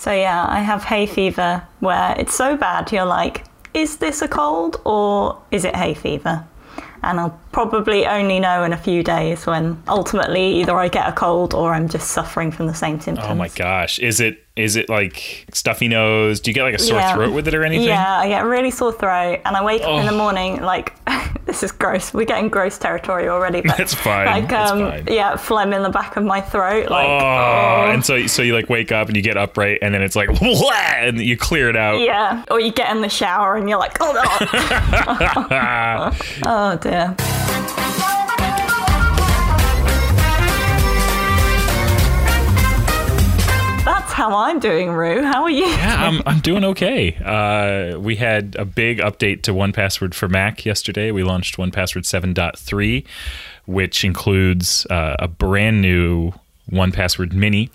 So yeah, I have hay fever where it's so bad you're like, is this a cold or is it hay fever? And I'll probably only know in a few days when ultimately either I get a cold or I'm just suffering from the same symptoms. Oh my gosh. Is it is it like stuffy nose? Do you get like a sore Yeah. throat with it or anything? Yeah, I get a really sore throat, and I wake up in the Oh. morning like this is gross. We're getting gross territory already. But That's fine. Like, um, fine. yeah, phlegm in the back of my throat. Like, Oh, oh. and so so you like wake up and you get upright and then it's like and you clear it out. yeah. Or you get in the shower and you're like, oh no. oh dear. How I'm doing, Roo. How are you? Yeah, I'm, I'm doing okay. Uh, we had a big update to 1Password for Mac yesterday. We launched 1Password 7.3, which includes uh, a brand new 1Password Mini.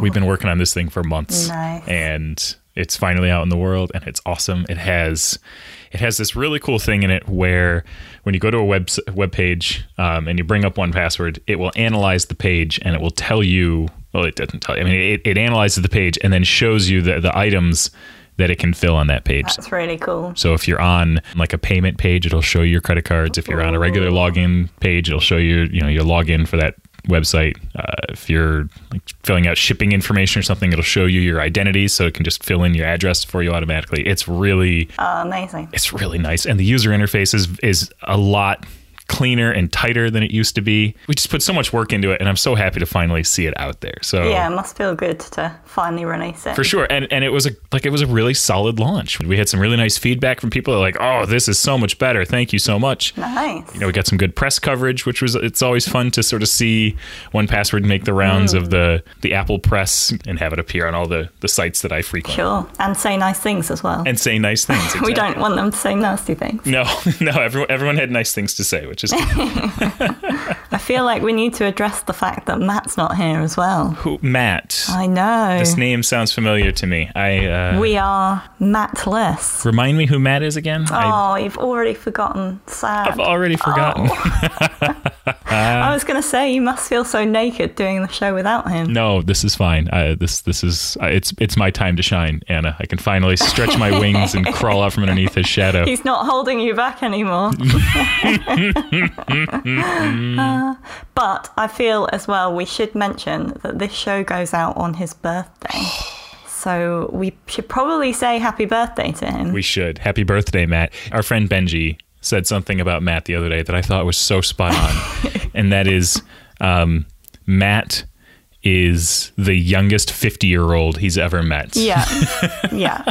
We've been working on this thing for months, Nice. and it's finally out in the world, and it's awesome. It has it has this really cool thing in it where when you go to a web web page um, and you bring up 1Password, it will analyze the page and it will tell you. Well, it doesn't tell you. I mean, it, it analyzes the page and then shows you the, the items that it can fill on that page. That's really cool. So if you're on like a payment page, it'll show you your credit cards. If you're on a regular login page, it'll show you you know your login for that website. Uh, if you're like filling out shipping information or something, it'll show you your identity, so it can just fill in your address for you automatically. It's really Oh, amazing. it's really nice, and the user interface is is a lot cleaner and tighter than it used to be. We just put so much work into it, and I'm so happy to finally see it out there. So Yeah, it must feel good to finally release it. for sure and and it was a like it was a really solid launch we had some really nice feedback from people that like oh this is so much better thank you so much Nice. you know we got some good press coverage which was it's always fun to sort of see 1Password make the rounds of hmm. the the apple press and have it appear on all the the sites that i frequent Sure. And say nice things as well. and say nice things we don't want them to say nasty things. no no everyone everyone had nice things to say which is I feel like we need to address the fact that Matt's not here as well. who matt I know. this name sounds familiar to me i uh we are Mattless. remind me who matt is again I, Oh, you've already forgotten. Sad. i've already forgotten I was going to say you must feel so naked doing the show without him. No, this is fine. Uh, this this is uh, it's it's my time to shine, Anna. I can finally stretch my wings and crawl out from underneath his shadow. He's not holding you back anymore. Uh, but I feel as well we should mention that this show goes out on his birthday. So we should probably say happy birthday to him. We should. Happy birthday, Matt. Our friend Benji said something about Matt the other day that I thought was so spot on, and that is um, Matt is the youngest fifty year old he's ever met. Yeah. yeah.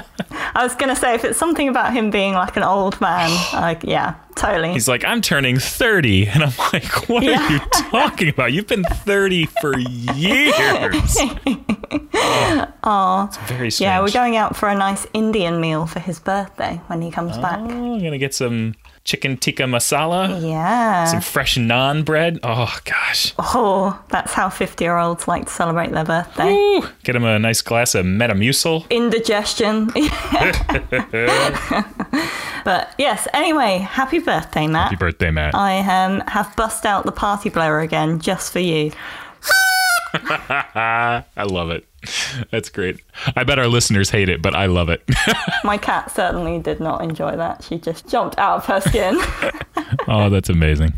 I was going to say if it's something about him being like an old man, like, yeah, totally. He's like, I'm turning 30. And I'm like, what Yeah. are you talking about? You've been 30 for years. oh, it's very strange. yeah, we're going out for a nice Indian meal for his birthday when he comes back. Oh, I'm going to get some chicken tikka masala, Yeah. some fresh naan bread. Oh, gosh. Oh, that's how 50 year olds like to celebrate their birthday. Ooh, get him a nice glass of Metamucil. Indigestion. but yes, anyway, happy birthday, Matt. Happy birthday, Matt. I um, have bust out the party blower again just for you. I love it. That's great. I bet our listeners hate it, but I love it. My cat certainly did not enjoy that. She just jumped out of her skin. oh, that's amazing.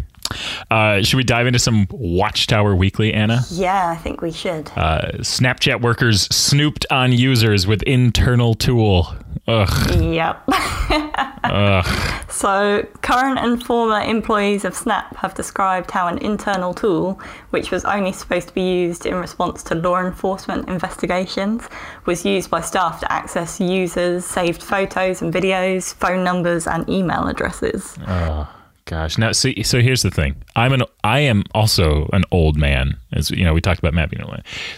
Uh, should we dive into some Watchtower Weekly, Anna? yeah, I think we should. Uh, Snapchat workers snooped on users with internal tool. Ugh. Yep. So, current and former employees of Snap have described how an internal tool, which was only supposed to be used in response to law enforcement investigations, was used by staff to access users' saved photos and videos, phone numbers, and email addresses. Gosh. Now, see, so here's the thing. I'm an. I am also an old man, as you know. We talked about Matt being.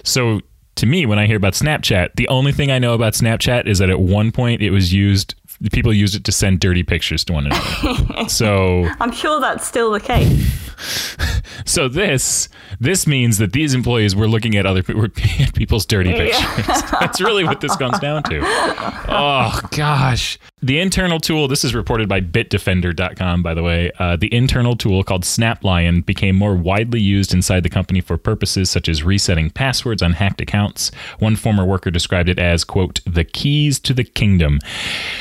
So to me, when I hear about Snapchat, the only thing I know about Snapchat is that at one point it was used people used it to send dirty pictures to one another. so I'm sure that's still the case. so this this means that these employees were looking at other were at people's dirty pictures. That's really what this comes down to. Oh gosh. The internal tool, this is reported by bitdefender.com, by the way. Uh, the internal tool called SnapLion became more widely used inside the company for purposes such as resetting passwords on hacked accounts. One former worker described it as, quote, the keys to the kingdom.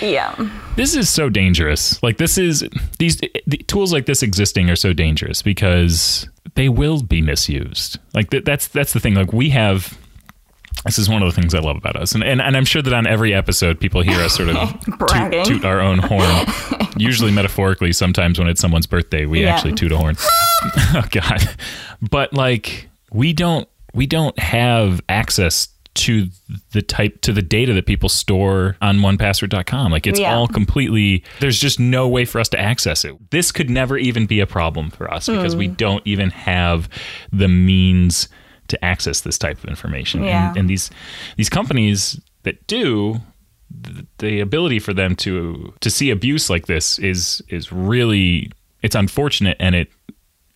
Yeah. This is so dangerous. Like, this is, these the tools like this existing are so dangerous because they will be misused. Like, th- that's, that's the thing. Like, we have, this is one of the things I love about us. And, and, and I'm sure that on every episode, people hear us sort of toot, toot our own horn. Usually metaphorically, sometimes when it's someone's birthday, we Yeah. actually toot a horn. oh, God. But like, we don't, we don't have access to the type to the data that people store on 1password.com like it's Yeah. all completely there's just no way for us to access it this could never even be a problem for us because Hmm. we don't even have the means to access this type of information Yeah. and, and these these companies that do th- the ability for them to to see abuse like this is is really it's unfortunate and it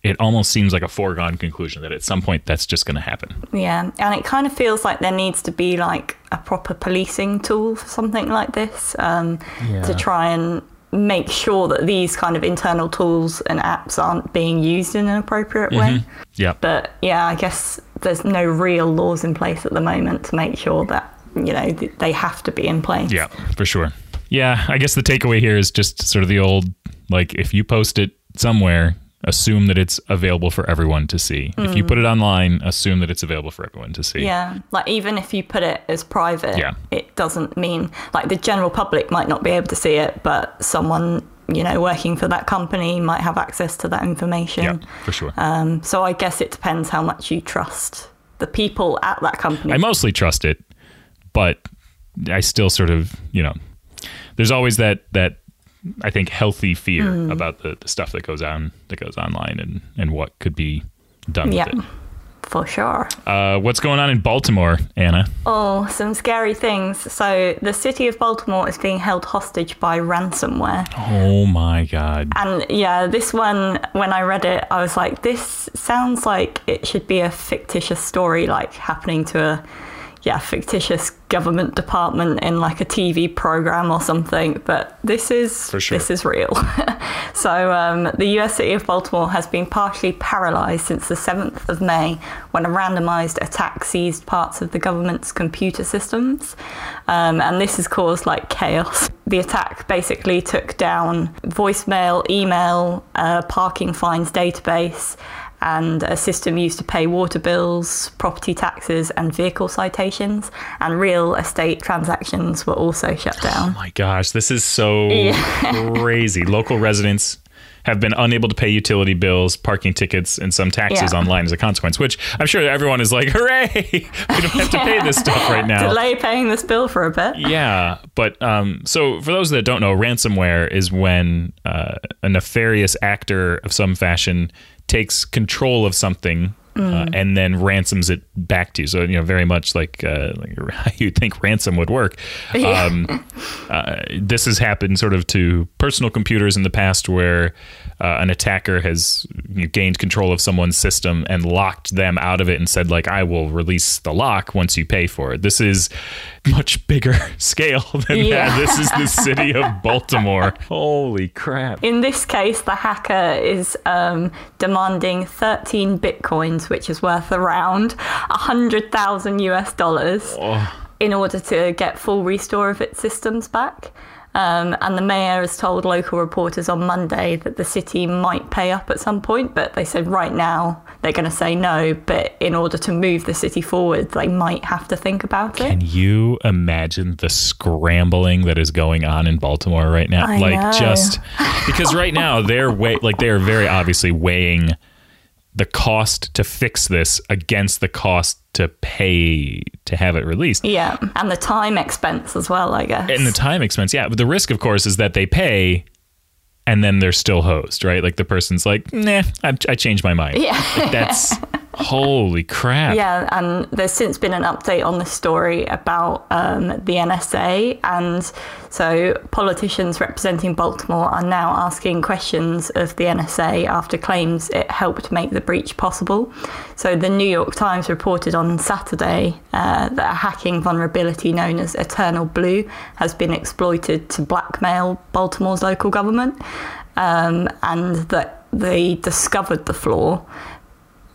it almost seems like a foregone conclusion that at some point that's just going to happen Yeah, and it kind of feels like there needs to be like a proper policing tool for something like this um, to try and make sure that these kind of internal tools and apps aren't being used in an appropriate way. yeah But yeah, I guess there's no real laws in place at the moment to make sure that you know th- they have to be in place. Yeah, for sure. Yeah, I guess the takeaway here is just sort of the old like if you post it somewhere, assume that it's available for everyone to see. If you put it online, assume that it's available for everyone to see. Yeah, like even if you put it as private, Yeah. it doesn't mean like the general public might not be able to see it, but someone you know working for that company might have access to that information. Yeah, for sure. Um, so I guess it depends how much you trust the people at that company. I mostly trust it, but I still sort of, you know, there's always that that I think healthy fear about the, the stuff that goes on that goes online and and what could be done yeah, with for sure. Uh, what's going on in Baltimore, Anna? Oh, some scary things. So the city of Baltimore is being held hostage by ransomware. Oh my God! And yeah, this one, when I read it, I was like, this sounds like it should be a fictitious story, like happening to a yeah fictitious government department in like a TV program or something. But this is sure. this is real. so um, the U.S. city of Baltimore has been partially paralysed since the 7th of May, when a ransomware attack seized parts of the government's computer systems, um, and this has caused like chaos. The attack basically took down voicemail, email, uh, parking fines database. And a system used to pay water bills, property taxes, and vehicle citations, and real estate transactions were also shut down. Oh my gosh, this is so crazy. Local residents have been unable to pay utility bills, parking tickets, and some taxes Yeah. online as a consequence, which I'm sure everyone is like, hooray! We don't have to pay this stuff right now. Delay paying this bill for a bit. Yeah, but um, so for those that don't know, ransomware is when uh, a nefarious actor of some fashion takes control of something. Uh, and then ransoms it back to you. So you know, very much like, uh, like how you'd think ransom would work. Um, uh, this has happened sort of to personal computers in the past, where uh, an attacker has you know, gained control of someone's system and locked them out of it, and said like, "I will release the lock once you pay for it." This is much bigger scale than Yeah. that. This is the city of Baltimore. Holy crap! In this case, the hacker is um, demanding 13 bitcoins, which is worth around 100,000 US dollars, in order to get full restore of its systems back. Um, and the mayor has told local reporters on Monday that the city might pay up at some point, but they said right now they're going to say no. But in order to move the city forward, they might have to think about it. Can you imagine the scrambling that is going on in Baltimore right now? I like know. just because right now they're way like they're very obviously weighing the cost to fix this against the cost to pay to have it released. Yeah, and the time expense as well, I guess. And the time expense, yeah. But the risk, of course, is that they pay and then they're still hosed, right? Like the person's like, nah, I, I changed my mind. Yeah. Like, that's Holy crap. Yeah, and there's since been an update on the story about um, the NSA. And so politicians representing Baltimore are now asking questions of the NSA after claims it helped make the breach possible. So the New York Times reported on Saturday uh, that a hacking vulnerability known as Eternal Blue has been exploited to blackmail Baltimore's local government. Um, and that they discovered the flaw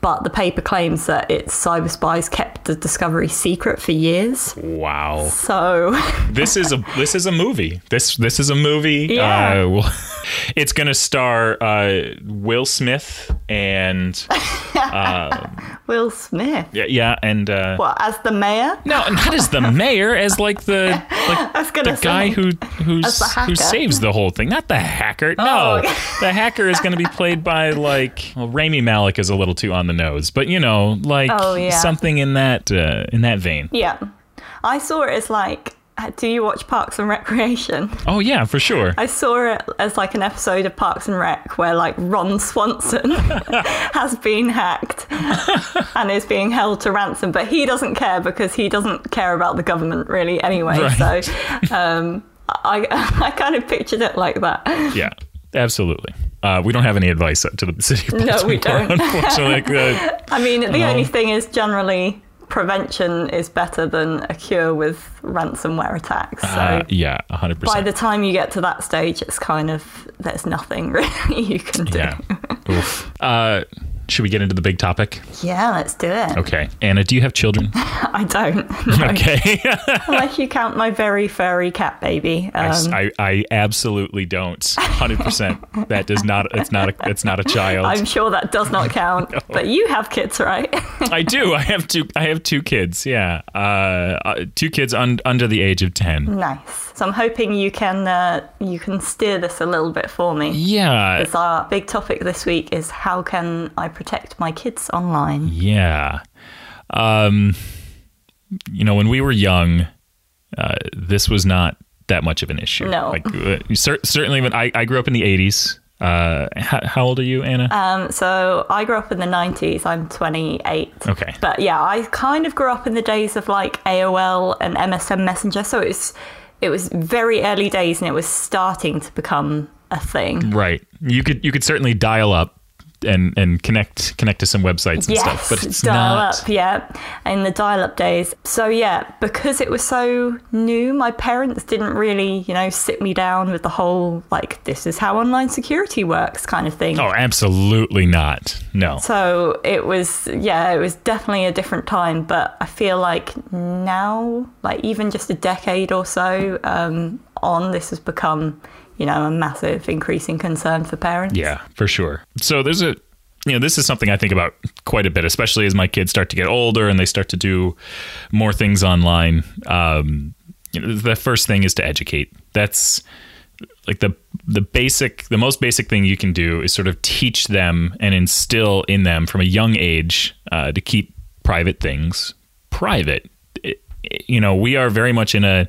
but the paper claims that its cyber spies kept the discovery secret for years. Wow. So this is a this is a movie. This this is a movie. Yeah. Uh, it's going to star uh, Will Smith and uh, Will Smith. yeah, yeah, and uh, What as the mayor? no, not as the mayor, as like the like I was gonna the guy who who's who saves the whole thing, not the hacker. No, Oh, okay. the hacker is going to be played by like well, Rami Malek is a little too on the nose, but you know, like Oh, yeah. something in that uh, in that vein. Yeah, I saw it as like. Do you watch Parks and Recreation? Oh yeah, for sure. I saw it as like an episode of Parks and Rec where like Ron Swanson has been hacked and is being held to ransom, but he doesn't care because he doesn't care about the government really anyway. Right. So um, I I kind of pictured it like that. Yeah, absolutely. Uh, we don't have any advice to the city of No, we don't. Unfortunately, Uh, I mean, the Oh. only thing is generally prevention is better than a cure with ransomware attacks. So uh, yeah, 100%. by the time you get to that stage, it's kind of there's nothing really you can do. Yeah. Uh, should we get into the big topic? Yeah, let's do it. Okay, Anna, do you have children? I don't. No. Okay, Unless you count my very furry cat baby. Um, I, I absolutely don't. Hundred percent. That does not. It's not. A, it's not a child. I'm sure that does not count. But you have kids, right? I do. I have two. I have two kids. Yeah, uh, uh, two kids un, under the age of ten. nice. So I'm hoping you can uh, you can steer this a little bit for me. Yeah, Because our big topic this week is how can I protect my kids online? Yeah. Um, you know, when we were young, uh, this was not that much of an issue. No. Like, uh, cer- certainly when I, I grew up in the 80s. Uh, how, how old are you, Anna? Um, so I grew up in the 90s. I'm 28. Okay. But yeah, I kind of grew up in the days of like AOL and MSN Messenger. So it was, it was very early days and it was starting to become a thing. right. You could you could certainly dial up and and connect connect to some websites and Yes, stuff, but it's dial not. up, yeah, in the dial-up days. So yeah, because it was so new, my parents didn't really, you know, sit me down with the whole like this is how online security works kind of thing. Oh, absolutely not. No. So it was, yeah, it was definitely a different time. But I feel like now, like even just a decade or so um, on, this has become, you know, a massive increasing concern for parents. Yeah, for sure. So there's a you know, this is something I think about quite a bit, especially as my kids start to get older and they start to do more things online. Um, you know, the first thing is to educate. That's like the the basic, the most basic thing you can do is sort of teach them and instill in them from a young age uh, to keep private things private. It- you know, we are very much in a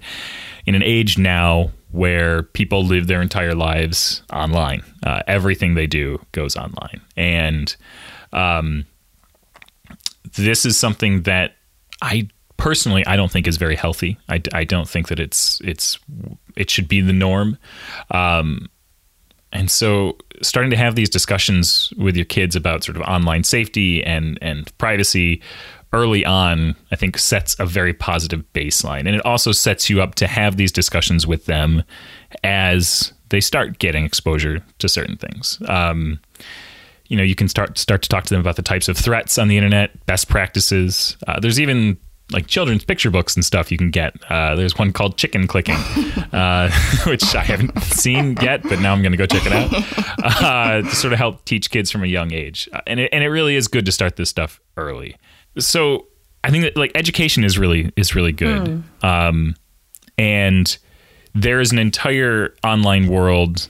in an age now where people live their entire lives online. Uh, everything they do goes online, and um, this is something that I personally I don't think is very healthy. I, I don't think that it's it's it should be the norm. Um, and so starting to have these discussions with your kids about sort of online safety and and privacy early on i think sets a very positive baseline. And it also sets you up to have these discussions with them as they start getting exposure to certain things. Um, you know you can start start to talk to them about the types of threats on the internet best practices. Uh, there's even like children's picture books and stuff you can get. Uh, there's one called chicken clicking uh, which i haven't seen yet but now i'm going to go check it out. Uh, to sort of help teach kids from a young age. Uh, and, it, and it really is good to start this stuff early so i think that like education is really is really good um, and there is an entire online world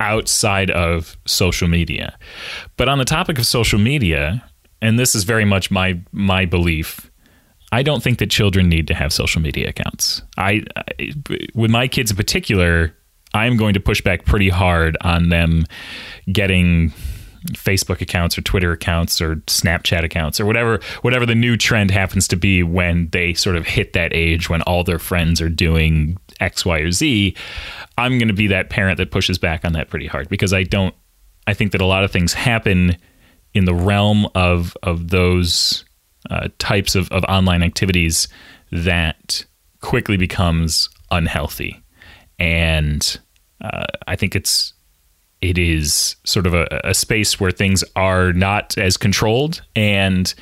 outside of social media. But on the topic of social media, and this is very much my my belief, I don't think that children need to have social media accounts. I, I with my kids in particular, I'm going to push back pretty hard on them getting Facebook accounts or Twitter accounts or Snapchat accounts or whatever whatever the new trend happens to be when they sort of hit that age when all their friends are doing X, Y, or Z. I'm going to be that parent that pushes back on that pretty hard because I don't. I think that a lot of things happen in the realm of of those uh, types of, of online activities that quickly becomes unhealthy, and uh, I think it's it is sort of a, a space where things are not as controlled and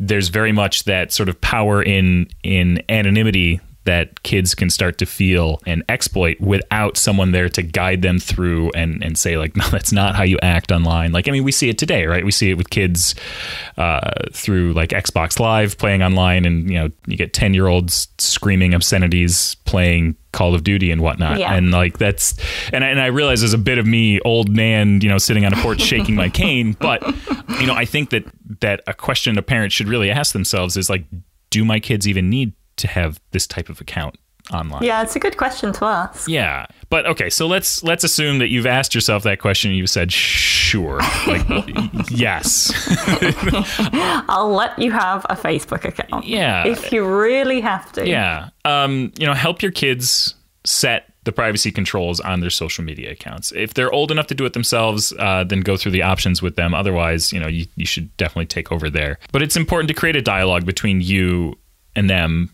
there's very much that sort of power in in anonymity that kids can start to feel and exploit without someone there to guide them through and, and say like no that's not how you act online like i mean we see it today right we see it with kids uh, through like xbox live playing online and you know you get 10 year olds screaming obscenities playing Call of Duty and whatnot. Yeah. And like that's and I, and I realize there's a bit of me, old man, you know, sitting on a porch shaking my cane. But you know, I think that that a question a parent should really ask themselves is like, do my kids even need to have this type of account online? Yeah, it's a good question to ask. Yeah. But okay, so let's let's assume that you've asked yourself that question and you've said sure. Like yes. I'll let you have a Facebook account. Yeah. If you really have to. Yeah. Um, you know, help your kids set the privacy controls on their social media accounts. If they're old enough to do it themselves, uh, then go through the options with them. Otherwise, you know, you, you should definitely take over there. But it's important to create a dialogue between you and them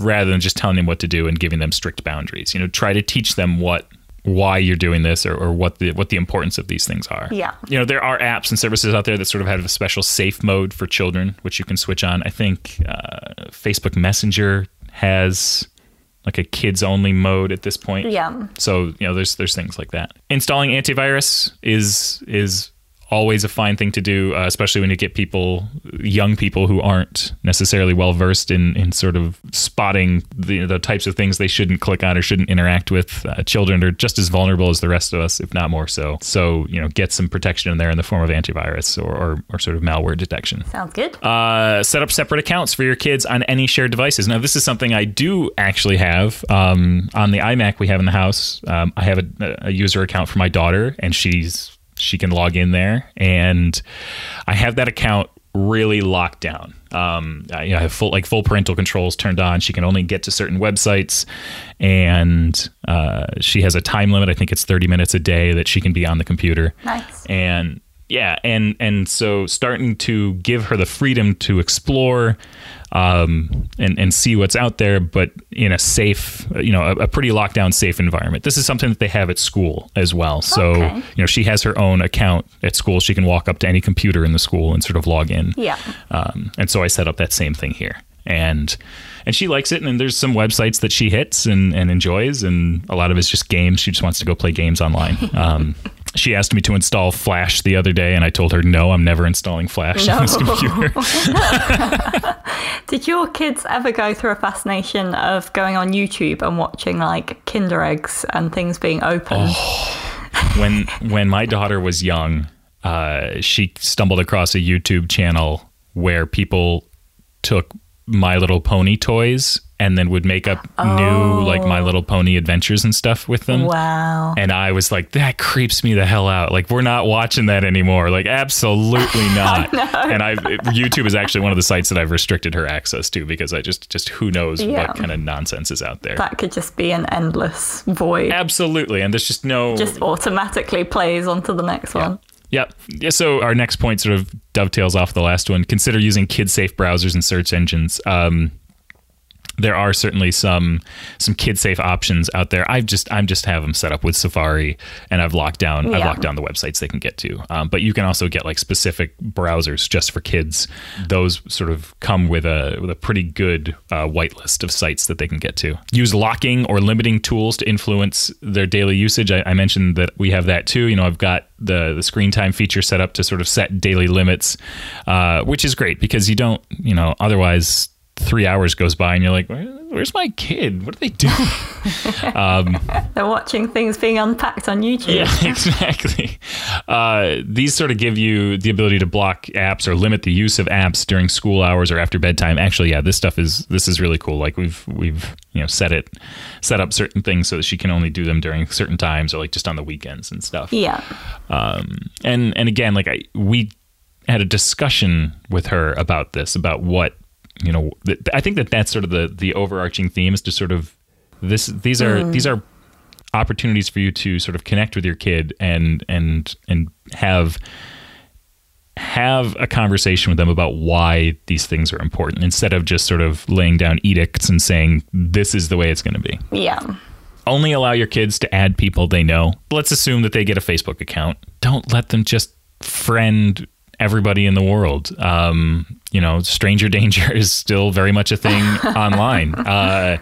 rather than just telling them what to do and giving them strict boundaries. You know, try to teach them what why you're doing this or, or what the what the importance of these things are. Yeah. You know, there are apps and services out there that sort of have a special safe mode for children, which you can switch on. I think uh, Facebook Messenger has like a kids only mode at this point. Yeah. So, you know, there's there's things like that. Installing antivirus is is always a fine thing to do, uh, especially when you get people, young people who aren't necessarily well versed in, in sort of spotting the, the types of things they shouldn't click on or shouldn't interact with. Uh, children are just as vulnerable as the rest of us, if not more so. So, you know, get some protection in there in the form of antivirus or, or, or sort of malware detection. Sounds good. Uh, set up separate accounts for your kids on any shared devices. Now, this is something I do actually have um, on the iMac we have in the house. Um, I have a, a user account for my daughter, and she's she can log in there, and I have that account really locked down. Um, I, you know, I have full like full parental controls turned on. She can only get to certain websites, and uh, she has a time limit. I think it's thirty minutes a day that she can be on the computer. Nice. And yeah, and and so starting to give her the freedom to explore um, and and see what's out there, but in a safe, you know, a, a pretty lockdown safe environment. This is something that they have at school as well. So Okay. you know, she has her own account at school. She can walk up to any computer in the school and sort of log in. Yeah. Um, and so I set up that same thing here. And and she likes it and there's some websites that she hits and, and enjoys and a lot of it's just games. She just wants to go play games online. Um, she asked me to install Flash the other day and I told her no, I'm never installing Flash on this computer. Did your kids ever go through a fascination of going on YouTube and watching like Kinder eggs and things being opened? Oh. when when my daughter was young, uh, she stumbled across a YouTube channel where people took My Little Pony toys and then would make up new like My Little Pony adventures and stuff with them. Wow. And I was like, that creeps me the hell out. Like, we're not watching that anymore. Like, absolutely not. and I, YouTube is actually one of the sites that I've restricted her access to because I just, just who knows Yeah. what kind of nonsense is out there. That could just be an endless void. absolutely. And there's just no. Just automatically plays onto the next one. Yep. Yeah, so our next point sort of dovetails off the last one. Consider using kid-safe browsers and search engines. Um, there are certainly some some kid-safe options out there. I've just I'm just have them set up with Safari, and I've locked down I've locked down the websites they can get to. Um, but you can also get like specific browsers just for kids. Those sort of come with a with a pretty good uh, whitelist of sites that they can get to. Use locking or limiting tools to influence their daily usage. I, I mentioned that we have that too. You know, I've got the the screen time feature set up to sort of set daily limits, uh, which is great because you don't you know otherwise three hours goes by and you're like, Where, where's my kid? What are they doing? um, They're watching things being unpacked on YouTube. yeah, exactly. Uh, these sort of give you the ability to block apps or limit the use of apps during school hours or after bedtime. Actually, yeah, this stuff is this is really cool. Like we've we've you know set it set up certain things so that she can only do them during certain times or like just on the weekends and stuff. Yeah. Um, and and again, like I we had a discussion with her about this about what you know. Th- I think that that's sort of the the overarching theme is to sort of this these are mm. these are opportunities for you to sort of connect with your kid and and and have have a conversation with them about why these things are important instead of just sort of laying down edicts and saying this is the way it's going to be Yeah. only allow your kids to add people they know. Let's assume that they get a Facebook account. Don't let them just friend everybody in the world. Um, you know, stranger danger is still very much a thing online. Uh,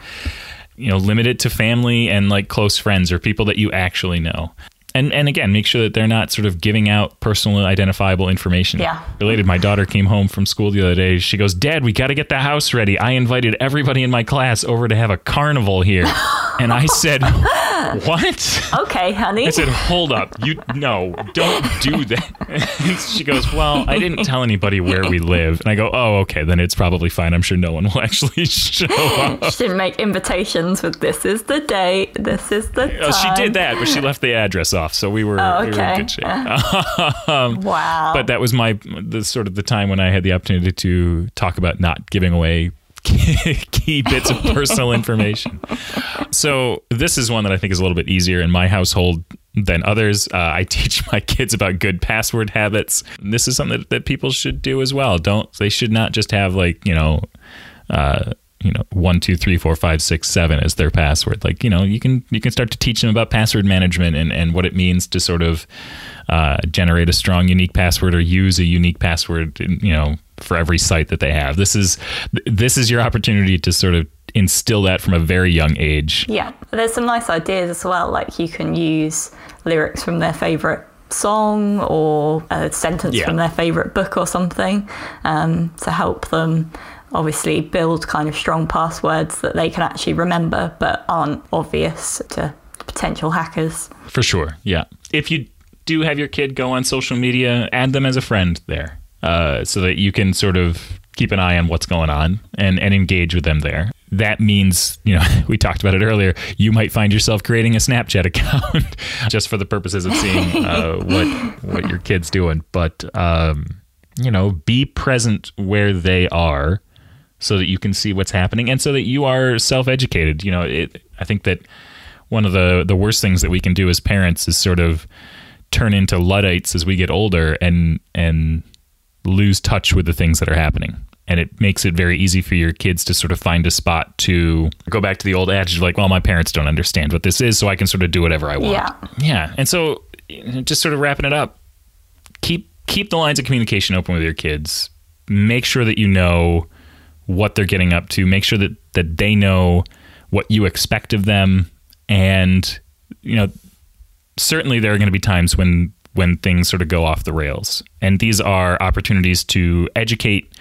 you know, limit it to family and like close friends or people that you actually know. And and again, make sure that they're not sort of giving out personal identifiable information. Yeah. Related, my daughter came home from school the other day. She goes, "Dad, we got to get the house ready. I invited everybody in my class over to have a carnival here." and I said, "What?" Okay, honey. I said, "Hold up, you no, don't do that." And she goes, "Well, I didn't tell anybody where we live." And I go, "Oh, okay, then it's probably fine. I'm sure no one will actually show up." she didn't make invitations with this is the day, this is the time. Oh, she did that, but she left the address off, so we were, Oh, we were in okay. good shape. Um, Wow. but that was my the sort of the time when I had the opportunity to talk about not giving away key bits of personal information. So this is one that I think is a little bit easier in my household than others. Uh, I teach my kids about good password habits. And this is something that, that people should do as well. Don't they should not just have like you know. Uh, you know, one, two, three, four, five, six, seven as their password. Like, you know, you can you can start to teach them about password management and, and what it means to sort of uh, generate a strong, unique password or use a unique password. You know, for every site that they have. This is this is your opportunity to sort of instill that from a very young age. Yeah, there's some nice ideas as well. Like you can use lyrics from their favorite song or a sentence Yeah. from their favorite book or something um, to help them obviously build kind of strong passwords that they can actually remember but aren't obvious to potential hackers. For sure. Yeah. If you do have your kid go on social media, add them as a friend there uh, so that you can sort of keep an eye on what's going on and, and engage with them there. That means, you know, we talked about it earlier. You might find yourself creating a Snapchat account just for the purposes of seeing uh, what what your kid's doing. But um, you know, be present where they are so that you can see what's happening and so that you are self-educated you know it, i think that one of the the worst things that we can do as parents is sort of turn into luddites as we get older and and lose touch with the things that are happening and it makes it very easy for your kids to sort of find a spot to go back to the old adage of like well my parents don't understand what this is so i can sort of do whatever i want Yeah. yeah and so just sort of wrapping it up keep keep the lines of communication open with your kids. Make sure that you know what they're getting up to. Make sure that that they know what you expect of them, and you know certainly there are going to be times when when things sort of go off the rails, and these are opportunities to educate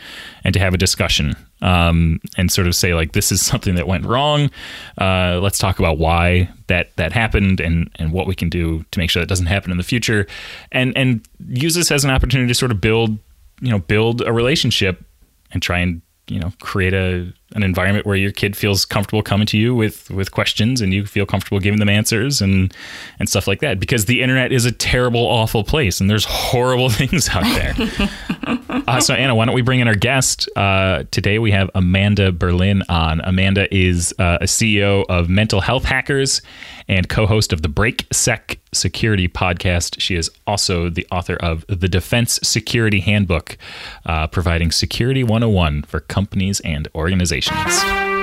and to have a discussion. Um, and sort of say like this is something that went wrong. Uh, let's talk about why that that happened and and what we can do to make sure that doesn't happen in the future, and and use this as an opportunity to sort of build you know build a relationship and try and you know create a an environment where your kid feels comfortable coming to you with with questions and you feel comfortable giving them answers and and stuff like that because the internet is a terrible awful place and there's horrible things out there uh, so anna why don't we bring in our guest? Uh, today we have amanda berlin on. Amanda is uh, a ceo of mental health hackers and co-host of the BrakeSec security podcast. She is also the author of the defense security handbook uh, providing security 101 for companies and organizations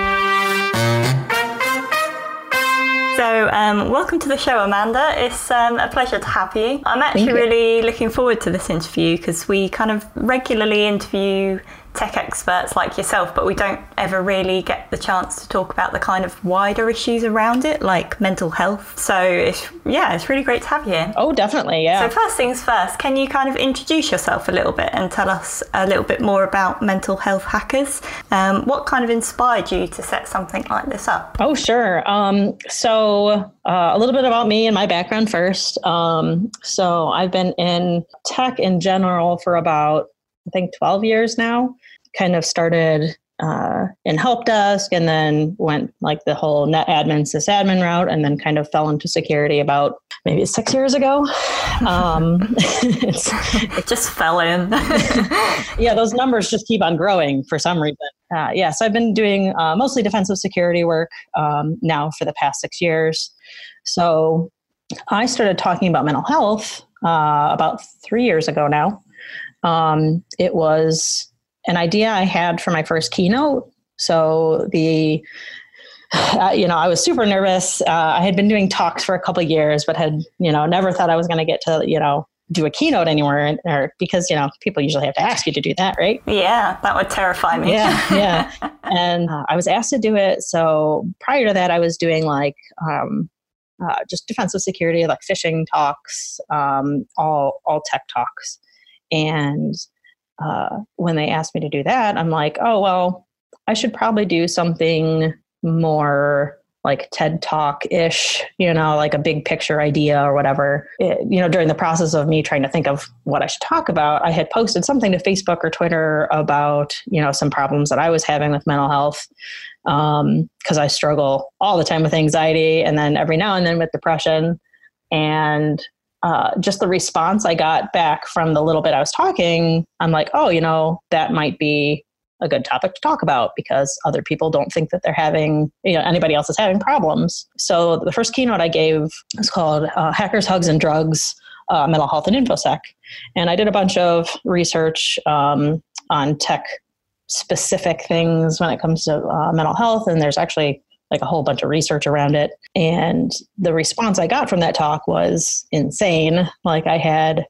So, um, welcome to the show, Amanda. It's um, a pleasure to have you. I'm actually you. really looking forward to this interview because we kind of regularly interview tech experts like yourself, but we don't ever really get the chance to talk about the kind of wider issues around it, like mental health. So it's yeah, it's really great to have you here. Oh, definitely, yeah. So first things first, can you kind of introduce yourself a little bit and tell us a little bit more about mental health hackers? Um, what kind of inspired you to set something like this up? Oh, sure. Um, so uh, a little bit about me and my background first. Um, so I've been in tech in general for about I think 12 years now. Kind of started uh, in help desk and then went like the whole net admin sysadmin route and then kind of fell into security about maybe six years ago. Um, it just fell in. Yeah those numbers just keep on growing for some reason. Uh, yes yeah, so i've been doing uh, mostly defensive security work um, now for the past six years. So i started talking about mental health uh, about three years ago now um, it was an idea I had for my first keynote. So the uh, you know, I was super nervous. Uh, I had been doing talks for a couple years, but had you know never thought I was going to get to you know do a keynote anywhere, or because you know people usually have to ask you to do that, right? Yeah, that would terrify me. Yeah, yeah. and uh, I was asked to do it. So prior to that, I was doing like um, uh, just defensive security, like phishing talks, um, all all tech talks. And uh, when they asked me to do that, I'm like, oh, well, I should probably do something more like TED Talk ish, you know, like a big picture idea or whatever. It, you know, during the process of me trying to think of what I should talk about, I had posted something to Facebook or Twitter about, you know, some problems that I was having with mental health. Because um, I struggle all the time with anxiety and then every now and then with depression. And uh, just the response I got back from the little bit I was talking, I'm like, oh, you know, that might be a good topic to talk about because other people don't think that they're having, you know, anybody else is having problems. So the first keynote I gave was called uh, Hackers, Hugs, and Drugs uh, Mental Health and InfoSec. And I did a bunch of research um, on tech specific things when it comes to uh, mental health. And there's actually like a whole bunch of research around it. And the response I got from that talk was insane. Like I had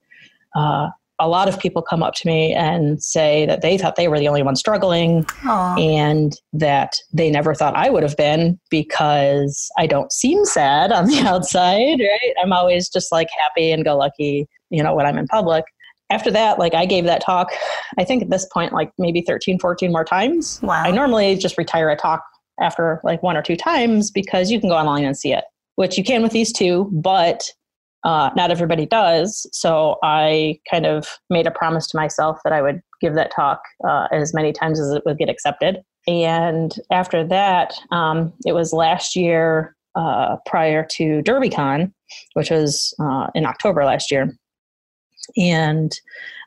uh, a lot of people come up to me and say that they thought they were the only one struggling Aww. and that they never thought I would have been because I don't seem sad on the outside, right? I'm always just like happy and go lucky, you know, when I'm in public. After that, like I gave that talk, I think at this point, like maybe 13, 14 more times. Wow. I normally just retire a talk after like one or two times because you can go online and see it, which you can with these two, but uh, not everybody does. So I kind of made a promise to myself that I would give that talk uh, as many times as it would get accepted. And after that, um, it was last year uh, prior to DerbyCon, which was uh, in October last year. And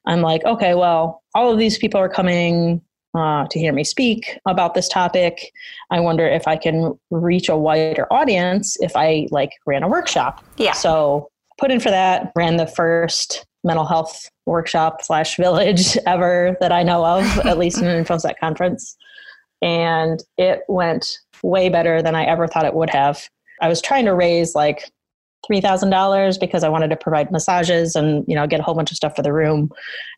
I'm like, okay, well, all of these people are coming uh, to hear me speak about this topic. I wonder if I can reach a wider audience if I like ran a workshop. Yeah. So put in for that. Ran the first mental health workshop slash village ever that I know of, at least in an InfoSec conference, and it went way better than I ever thought it would have. I was trying to raise like $3,000 because I wanted to provide massages and, you know, get a whole bunch of stuff for the room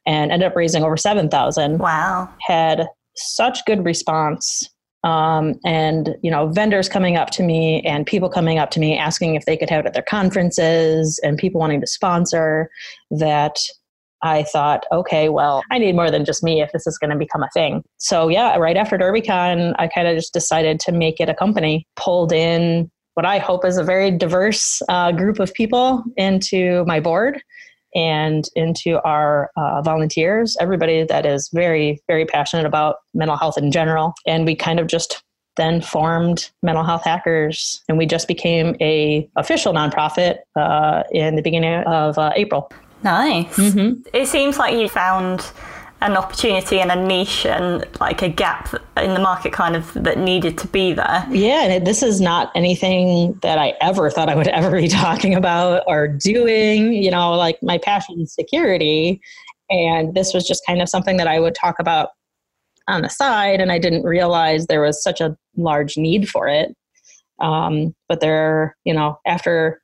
and ended up raising over 7,000. Wow. Had such good response. Um, and, you know, vendors coming up to me and people coming up to me asking if they could have it at their conferences and people wanting to sponsor that I thought, okay, well, I need more than just me if this is going to become a thing. So, yeah, right after DerbyCon, I kind of just decided to make it a company, pulled in what I hope is a very diverse uh, group of people into my board and into our uh, volunteers, everybody that is very, very passionate about mental health in general. And we kind of just then formed mental health hackers and we just became a official nonprofit uh, in the beginning of uh, april nice mm-hmm. it seems like you found an opportunity and a niche and like a gap in the market kind of that needed to be there. Yeah, and this is not anything that I ever thought I would ever be talking about or doing. You know, like my passion is security, and this was just kind of something that I would talk about on the side, and I didn't realize there was such a large need for it. Um, but there, you know, after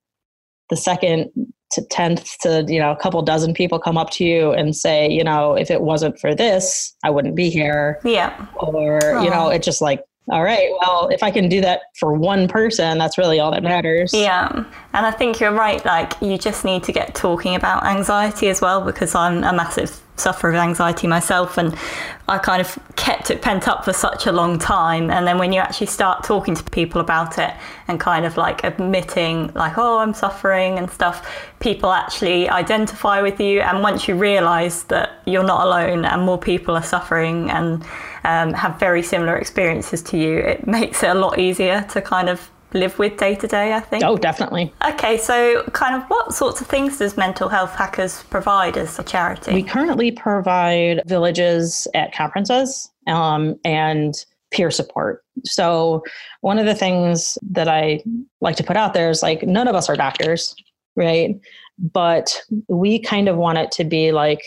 the second to tenth to you know a couple dozen people come up to you and say you know if it wasn't for this i wouldn't be here. Yeah. Or you know it's just like all right well if i can do that for one person that's really all that matters. Yeah. And i think you're right. Like you just need to get talking about anxiety as well because i'm a massive suffer of anxiety myself and I kind of kept it pent up for such a long time. And then when you actually start talking to people about it and kind of like admitting like oh I'm suffering and stuff people actually identify with you. And once you realize that you're not alone and more people are suffering and um, have very similar experiences to you it makes it a lot easier to kind of live with day to day, I think. Oh, definitely. Okay, so kind of what sorts of things does Mental Health Hackers provide as a charity? We currently provide villages at conferences um, and peer support. So, one of the things that I like to put out there is like, none of us are doctors, right? But we kind of want it to be like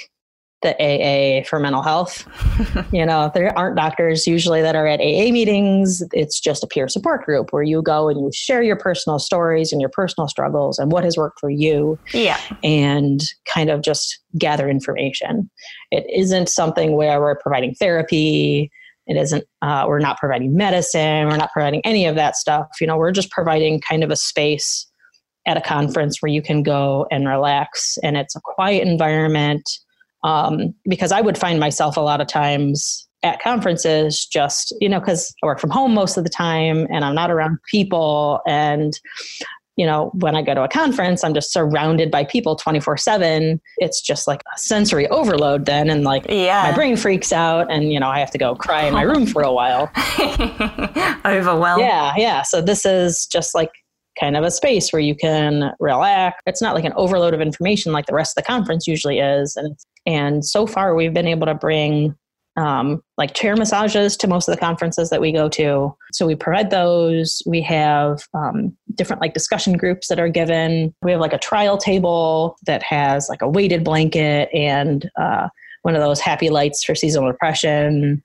the AA for mental health. you know, there aren't doctors usually that are at AA meetings. It's just a peer support group where you go and you share your personal stories and your personal struggles and what has worked for you. Yeah. And kind of just gather information. It isn't something where we're providing therapy. It isn't, uh, we're not providing medicine. We're not providing any of that stuff. You know, we're just providing kind of a space at a conference where you can go and relax and it's a quiet environment um, because I would find myself a lot of times at conferences just you know because i work from home most of the time and i'm not around people. And you know when i go to a conference i'm just surrounded by people 24 7 it's just like a sensory overload then and like yeah. my brain freaks out and you know i have to go cry in my room for a while. Overwhelmed yeah yeah. So this is just like kind of a space where you can relax. It's not like an overload of information like the rest of the conference usually is. And and so far we've been able to bring um, like chair massages to most of the conferences that we go to. So we provide those. We have um, different like discussion groups that are given. We have like a trial table that has like a weighted blanket and uh, one of those happy lights for seasonal depression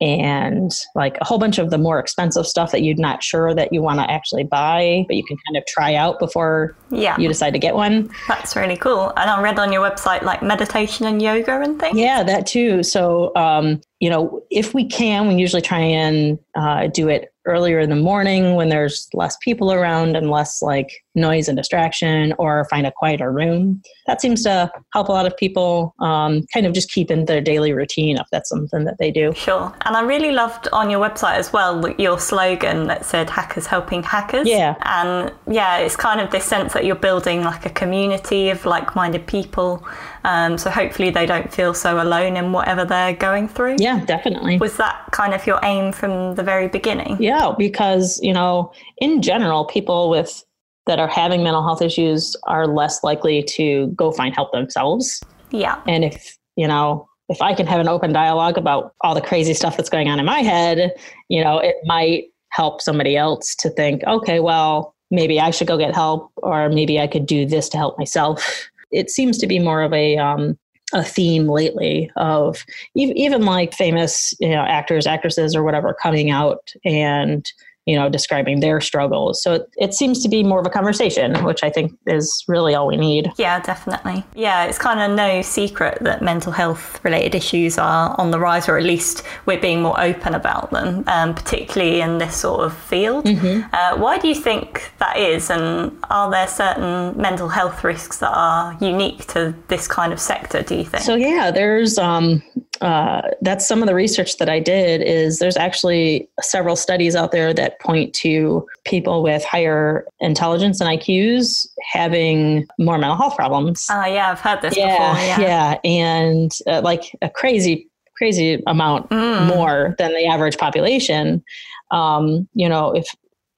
and like a whole bunch of the more expensive stuff that you're not sure that you want to actually buy, but you can kind of try out before yeah. you decide to get one. That's really cool. And I read on your website like meditation and yoga and things. Yeah, that too. So, um, you know, if we can, we usually try and uh, do it earlier in the morning when there's less people around and less like noise and distraction, or find a quieter room. That seems to help a lot of people um, kind of just keep in their daily routine if that's something that they do. Sure. And I really loved on your website as well your slogan that said hackers helping hackers. Yeah. And yeah, it's kind of this sense that you're building like a community of like minded people. Um, so hopefully they don't feel so alone in whatever they're going through. Yeah, definitely. Was that kind of your aim from the very beginning? Yeah, because, you know, in general, people with that are having mental health issues are less likely to go find help themselves. Yeah. And if, you know, if I can have an open dialogue about all the crazy stuff that's going on in my head, you know, it might help somebody else to think, okay, well, maybe I should go get help, or maybe I could do this to help myself. It seems to be more of a um, a theme lately of even like famous you know actors actresses or whatever coming out and you know, describing their struggles. So it, it seems to be more of a conversation, which I think is really all we need. Yeah, definitely. Yeah, it's kind of no secret that mental health related issues are on the rise, or at least we're being more open about them, um, particularly in this sort of field. Mm-hmm. Uh, why do you think that is? And are there certain mental health risks that are unique to this kind of sector, do you think? So, yeah, there's, um, uh, that's some of the research that I did is there's actually several studies out there that point to people with higher intelligence and IQs having more mental health problems. Oh, uh, yeah, I've heard this yeah, before. Yeah, yeah. And uh, like a crazy, crazy amount mm. more than the average population. Um, you know, if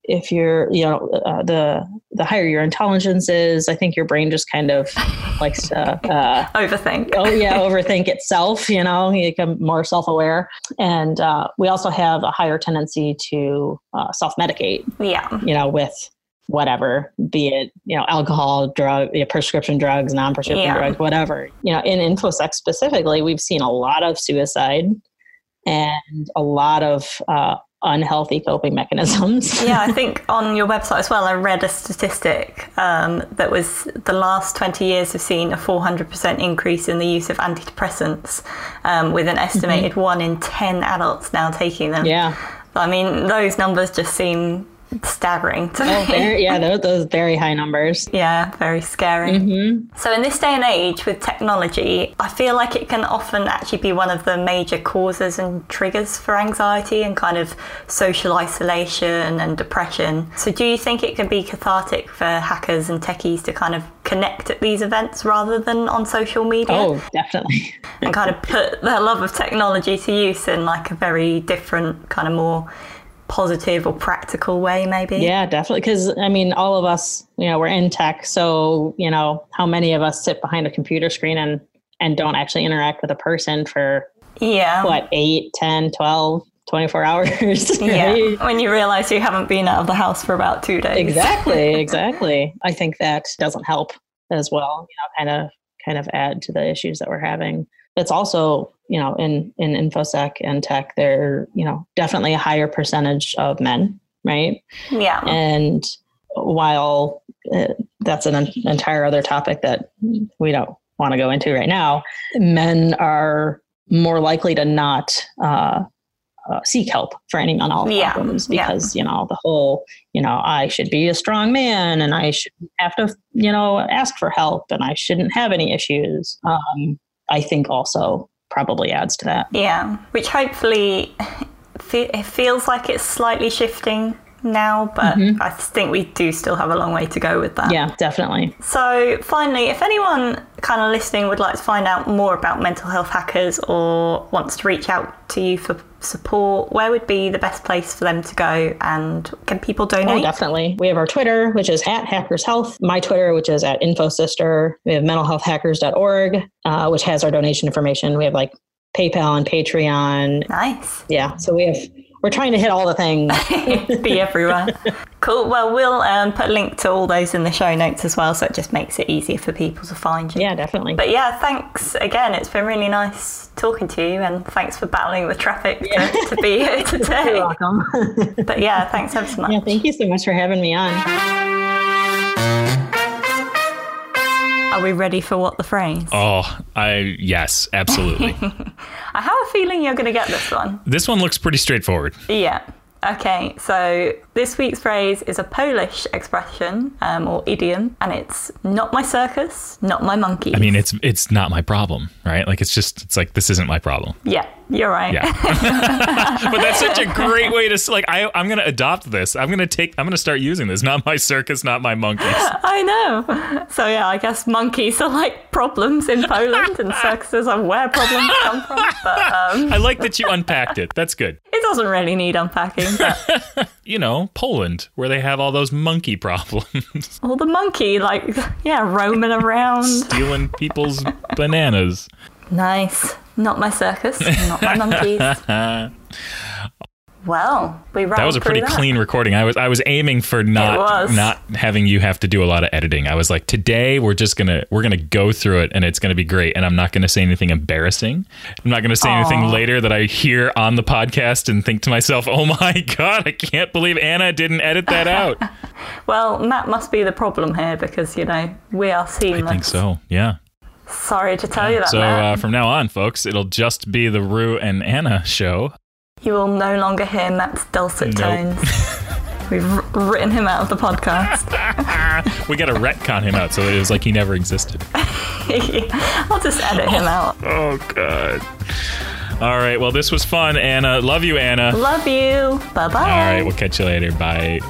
if you're you know uh, the the higher your intelligence is i think your brain just kind of likes to uh, overthink. oh yeah overthink itself you know you become more self-aware. And uh, we also have a higher tendency to uh, self-medicate yeah. you know with whatever be it you know alcohol drug you know, prescription drugs non-prescription yeah. drugs whatever. You know in infosec specifically we've seen a lot of suicide and a lot of uh, unhealthy coping mechanisms. yeah, I think on your website as well, I read a statistic um, that was the last 20 years have seen a 400% increase in the use of antidepressants, um, with an estimated mm-hmm. one in 10 adults now taking them. Yeah. I mean, those numbers just seem staggering to oh, very, yeah, those, those very high numbers. Yeah, very scary. Mm-hmm. So, in this day and age with technology, I feel like it can often actually be one of the major causes and triggers for anxiety and kind of social isolation and depression. So, do you think it can be cathartic for hackers and techies to kind of connect at these events rather than on social media? Oh, definitely. and kind of put their love of technology to use in like a very different, kind of more positive or practical way maybe? Yeah definitely. Because i mean all of us you know we're in tech so you know how many of us sit behind a computer screen and and don't actually interact with a person for yeah. what 8 10 12 24 hours right? yeah when you realize you haven't been out of the house for about two days. Exactly exactly. I think that doesn't help as well you know kind of kind of add to the issues that we're having it's also you know in in infosec and tech there you know definitely a higher percentage of men right yeah and while uh, that's an entire other topic that we don't want to go into right now men are more likely to not uh, uh, seek help for any mental yeah. problems because yeah. you know the whole you know I should be a strong man and I should have to you know ask for help and I shouldn't have any issues. Um, I think also probably adds to that. Yeah, which hopefully it feels like it's slightly shifting now, but mm-hmm. I think we do still have a long way to go with that. Yeah, definitely. So, finally, if anyone kind of listening would like to find out more about mental health hackers or wants to reach out to you for support, where would be the best place for them to go? And can people donate? Oh, definitely. We have our Twitter, which is at Hackers Health. My Twitter, which is at InfoSystir. We have mentalhealthhackers.org, uh, which has our donation information. We have like PayPal and Patreon. Nice. Yeah. So we have we're trying to hit all the things. Be everywhere. cool. Well, we'll um, put a link to all those in the show notes as well, so it just makes it easier for people to find you. Yeah, definitely. But yeah, thanks again. It's been really nice talking to you, and thanks for battling the traffic yeah. to, to, be here today. You're welcome. but yeah, thanks ever so much. Yeah, thank you so much for having me on. Are we ready for what the phrase? Oh, I yes, absolutely. I have a feeling you're going to get this one. This one looks pretty straightforward. Yeah. Okay, so this week's phrase is a Polish expression um, or idiom, and it's "not my circus, not my monkey." I mean, it's it's not my problem, right? Like it's just it's like this isn't my problem. Yeah, you're right. Yeah. but that's such a great way to like. I I'm gonna adopt this. I'm gonna take. I'm gonna start using this. Not my circus, not my monkeys. I know. So yeah, I guess monkeys are like problems in Poland, and circuses are where problems come from. But um, I like that you unpacked it. That's good. It doesn't really need unpacking. But... you know, Poland, where they have all those monkey problems. All the monkey, like yeah, roaming around, stealing people's bananas. Nice. Not my circus, not my monkeys. Well, we That was a pretty that. clean recording. I was I was aiming for not not having you have to do a lot of editing. I was like, today we're just gonna we're gonna go through it and it's gonna be great. And I'm not gonna say anything embarrassing. I'm not gonna say Aww. anything later that I hear on the podcast and think to myself, oh my god, I can't believe Anna didn't edit that out. well, Matt must be the problem here because you know we are seamless. I think so. Yeah. Sorry to tell you that. So uh, from now on, folks, it'll just be the Roo and Anna show. You will no longer hear Matt's dulcet nope. tones. We've written him out of the podcast. we got to retcon him out so it was like he never existed. I'll just edit him oh. out. Oh, God. All right. Well, this was fun, Anna. Love you, Anna. Love you. Bye bye. All right. We'll catch you later. Bye.